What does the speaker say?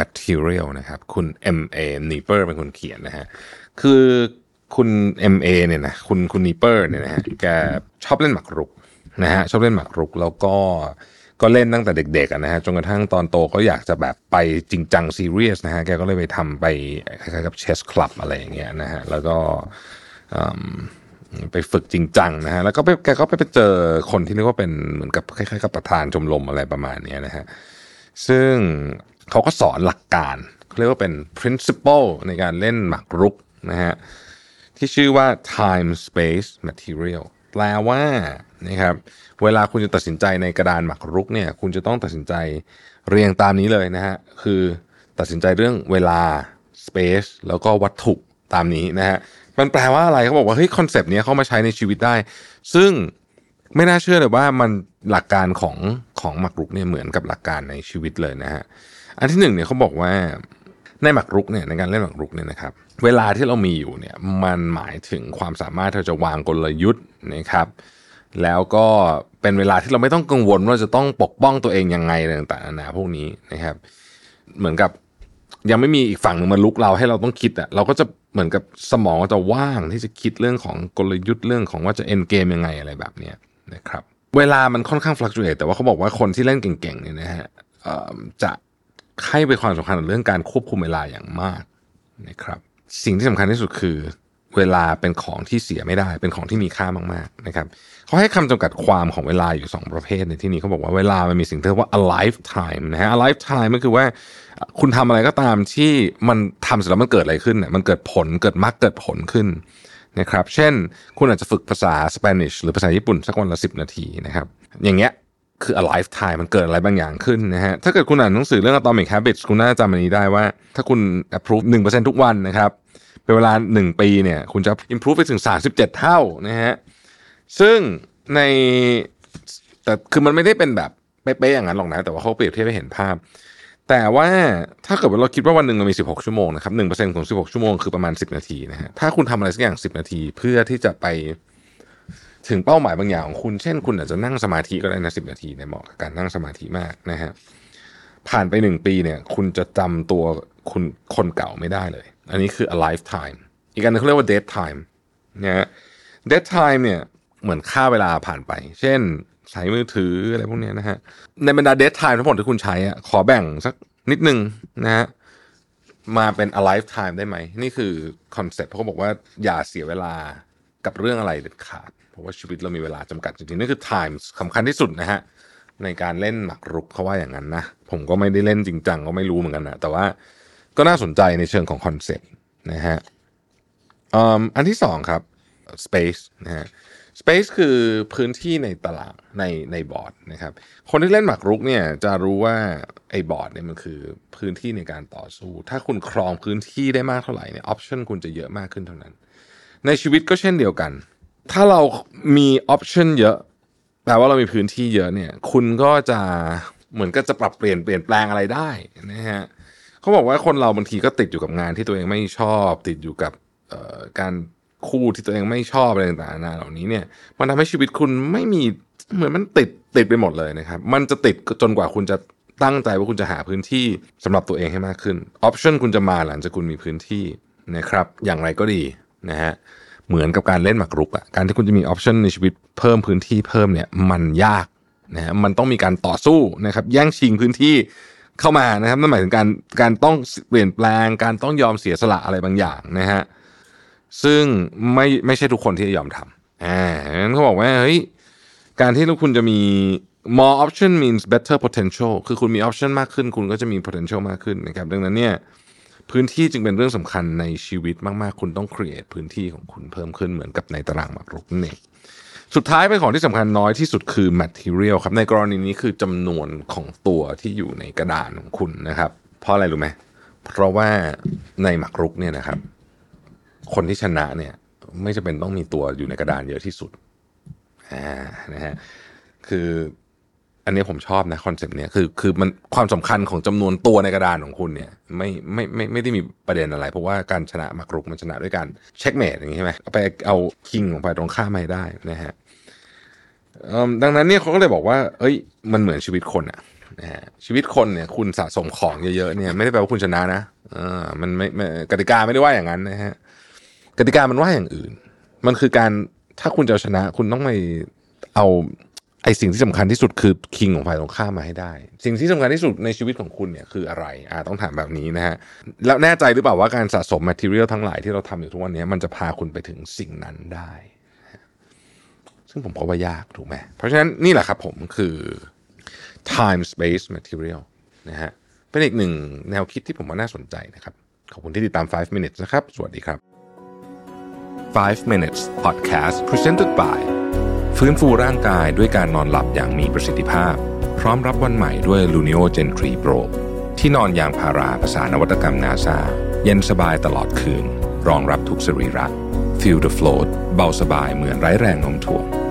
material นะครับ คุณ M.A. n e e p e r เป็นคนเขียนนะฮะ คือคุณ M.A. เนี่ยนะ คุณคุณ n e e p e r เนี่ยนะฮะ แกชอบเล่นหมากรุกนะฮะ ชอบเล่นหมากรุกแล้วก็ก็เล่นตั้งแต่เด็กๆนะฮะ จนกระทั่งตอนโตก็อยากจะแบบไปจริงจังซีเรียสนะฮะ แกก็เลยไปทำไปคล้ายๆกับเชสคลับอะไรอย่างเงี้ยนะฮะ แล้วก็ไปฝึกจริงจังนะฮะ แล้วก็ไปแกก็ไปไปเจอคนที่เรียกว่าเป็นเหมือนกับคล้ายๆกับประธานชมรมอะไรประมาณเนี้ยนะฮะ ซึ่ง เขาก็สอนหลักการเขาเรียกว่าเป็น principle ในการเล่นหมากรุกนะฮะที่ชื่อว่า time space material แปลว่านะครับเวลาคุณจะตัดสินใจในกระดานหมากรุกเนี่ยคุณจะต้องตัดสินใจเรียงตามนี้เลยนะฮะคือตัดสินใจเรื่องเวลา space แล้วก็วัตถุตามนี้นะฮะมันแปลว่าอะไรเขาบอกว่าเฮ้ยคอนเซปต์นี้เข้ามาใช้ในชีวิตได้ ซึ่งไม่น่าเชื่อเลยว่ามันหลักการของของหมากรุกเนี่ยเหมือนกับหลักการในชีวิตเลยนะฮะ อันที่หนึ่งเนี่ยเขาบอกว่าในหมากรุกเนี่ยในการเล่นหมากรุกเนี่ยนะครับ เวลาที่เรามีอยู่เนี่ยมันหมายถึงความสามารถที่จะวางกลยุทธ์นะครับแล้วก็เป็นเวลาที่เราไม่ต้องกังวลว่าจะต้องปกป้องตัวเองยังไงต่างๆนานาพวกนี้นะครับ เหมือนกับยังไม่มีอีกฝั่งหนึ่งมาลุกเราให้เราต้องคิดอะเราก็จะเหมือนกับสมองจะว่างที่จะคิดเรื่องของกลยุทธ์เรื่องของว่าจะเอ็นเกมยังไงอะไรแบบเนี้ยนะครับ เวลามันค่อนข้างฟลักจูเอตแต่ว่าเขาบอกว่าคนที่เล่นเก่งๆเนี่ยนะฮะจะ ให้ไปความสำคัญกับเรื่องการควบคุมเวลาอย่างมากนะครับ สิ่งที่สำคัญที่สุดคือ เวลาเป็นของที่เสียไม่ได้ เป็นของที่มีค่ามากๆนะครับเขาให้คำจำกัดความของเวลาอยู่ 2 ประเภทในที่นี้เขาบอกว่าเวลามันมีสิ่งที่เรียกว่า a lifetime นะฮะ a lifetime ก็คือว่า คุณทำอะไรก็ตามที่มันทำเสร็จแล้วมันเกิดอะไรขึ้นเนี่ยมันเกิดผลเกิดมรรคเกิดผลขึ้นนะครับ เช่น คุณอาจจะฝึกภาษาสเปนิชหรือภาษาญี่ปุ่นสักวันละ 10 นาทีนะครับ อย่างเงี้ย คือ a lifetime มันเกิดอะไรบางอย่างขึ้นนะฮะ ถ้าเกิดคุณอ่านหนังสือเรื่อง atomic habits คุณน่าจะจำอันนี้ได้ว่า ถ้าคุณ approve 1%ทุกวันนะครับ เป็นเวลา 1 ปีเนี่ย คุณจะ improve ไปถึง 37 เท่านะฮะ ซึ่งใน แต่คือมันไม่ได้เป็นแบบเป๊ะๆอย่างนั้นหรอกนะ แต่ว่าเขาเปรียบเทียบให้เห็นภาพ แต่ว่าถ้าเกิดว่าเราคิดว่าวันหนึ่งเรามี 16 ชั่วโมงนะครับ1%ของ 16 ชั่วโมงคือประมาณ 10 นาทีนะฮะ ถ้าคุณทำอะไรสักอย่าง 10 นาทีเพื่อที่จะไป ถึงเป้าหมายบางอย่างของคุณ เช่น คุณอาจจะนั่งสมาธิก็ได้นะ10นาทีเนี่ยเหมาะกับการนั่งสมาธิมากนะฮะผ่านไปหนึ่งปีเนี่ย คุณจะจำตัวคุณคนเก่าไม่ได้เลย อันนี้คือ a lifetime อีกอันนึงเขาเรียกว่า dead time นะฮะ dead time เนี่ยเหมือนค่าเวลาผ่านไป เช่น ใช้มือถืออะไรพวกนี้นะฮะ ในบรรดา dead time ทั้งหมดที่คุณใช้อะขอแบ่งสักนิดนึงนะฮะมาเป็น alive time ได้ไหม นี่คือคอนเซ็ปต์เขาบอกว่าอย่าเสียเวลากับเรื่องอะไรเด็ดขาด เพราะว่าชีวิตเรามีเวลาจำกัดจริงๆนี่คือ time สำคัญที่สุดนะฮะในการเล่นหมากรุกเขาว่าอย่างนั้นนะ ผมก็ไม่ได้เล่นจริงจังก็ไม่รู้เหมือนกันนะแต่ว่าก็น่าสนใจในเชิงของคอนเซ็ปต์นะฮะอันที่สองครับ space นะฮะ space คือพื้นที่ในตารางในในบอร์ดนะครับ คนที่เล่นหมากรุกเนี่ยจะรู้ว่าไอ้บอร์ดเนี่ยมันคือพื้นที่ในการต่อสู้ ถ้าคุณครองพื้นที่ได้มากเท่าไหร่เนี่ย option คุณจะเยอะมากขึ้นเท่านั้น ในชีวิตก็เช่นเดียวกัน ถ้าเรามี option เยอะแปลว่าเรามีพื้นที่เยอะเนี่ย คุณก็จะเหมือนก็จะปรับเปลี่ยนเปลี่ยนแปลงอะไรได้นะฮะเขาบอกว่าคนเราบางทีก็ติดอยู่กับงานที่ตัวเองไม่ชอบ ติดอยู่กับการคู่ที่ตัวเองไม่ชอบอะไรต่างๆนานาเหล่านี้เนี่ย มันทำให้ชีวิตคุณไม่มีเหมือนมันติดติดไปหมดเลยนะครับ มันจะติดจนกว่าคุณจะตั้งใจว่าคุณจะหาพื้นที่สำหรับตัวเองให้มากขึ้นออปชันคุณจะมาหลังจากคุณมีพื้นที่นะครับ อย่างไรก็ดีนะฮะ เหมือนกับการเล่นหมากรุกอะการที่คุณจะมีออปชันในชีวิตเพิ่มพื้นที่เพิ่มเนี่ยมันยากนะฮะมันต้องมีการต่อสู้นะครับแย่งชิงพื้นที่เข้ามานะครับนั่นหมายถึงการการต้องเปลี่ยนแปลง การต้องยอมเสียสละอะไรบางอย่างนะฮะซึ่งไม่ไม่ใช่ทุกคนที่จะยอมทำอ่างั้นเขาบอกว่าเฮ้ยการที่คุณจะมี more option means better potential คือคุณมี option มากขึ้น คุณก็จะมี potential มากขึ้นนะครับดังนั้นเนี่ย พื้นที่จึงเป็นเรื่องสำคัญในชีวิตมากๆ คุณต้อง create พื้นที่ของคุณเพิ่มขึ้นเหมือนกับในตารางหมากรุกนั่นเองสุดท้ายเป็นของที่สำคัญน้อยที่สุดคือ material ครับในกรณีนี้คือจำนวนของตัวที่อยู่ในกระดานของคุณนะครับ เพราะอะไรรู้ไหมเพราะว่าในหมากรุกเนี่ยนะครับ คนที่ชนะเนี่ย ไม่จะเป็นต้องมีตัวอยู่ในกระดานเยอะที่สุดอ่านะฮะคือ อันนี้ผมชอบนะคอนเซปต์เนี้ยคือคือมันความสำคัญของจำนวนตัวในกระดานของคุณเนี่ย ไม่ไม่ไม่ไม่ได้มีประเด็นอะไร เพราะว่าการชนะหมากรุกมันชนะด้วยการเช็คเมทอย่างนี้ใช่ไหมเอาไปเอาคิงของไปตรงข้ามไม่ได้นะฮะดังนั้นเนี่ยเขาก็เลยบอกว่า เอ้ย มันเหมือนชีวิตคนอะนะฮะชีวิตคนเนี่ย คุณสะสมของเยอะๆเนี่ย ไม่ได้แปลว่าคุณชนะนะเออมันไม่ไม่กติกาไม่ได้ว่าอย่างนั้นนะฮะกติกามันว่าอย่างอื่น มันคือการถ้าคุณจะชนะ คุณต้องไปเอา ไอสิ่งที่สำคัญที่สุดคือคิงของฝ่ายตรงข้ามมาให้ได้ สิ่งที่สำคัญที่สุดในชีวิตของคุณเนี่ยคืออะไรอ่าต้องถามแบบนี้นะฮะแล้วแน่ใจหรือเปล่าว่าการสะสม material ทั้งหลายที่เราทำอยู่ทุกวันนี้มันจะพาคุณไปถึงสิ่งนั้นได้ ซึ่งผมก็ว่ายากถูกไหมเพราะฉะนั้นนี่แหละครับผมคือ time space material นะฮะเป็นอีกหนึ่งแนวคิดที่ผมว่าน่าสนใจนะครับ ขอบคุณที่ติดตาม 5 minutes นะครับ สวัสดีครับ 5 minutes podcast presented by ฟื้นฟูร่างกายด้วยการนอนหลับอย่างมีประสิทธิภาพ พร้อมรับวันใหม่ด้วย Luno Gen 3 Pro ที่นอนยางพาราภาษานวัตกรรมนาซาเย็นสบายตลอดคืน รองรับทุกสรีระ Feel the float เบาสบายเหมือนไร้แรงโน้มถ่วง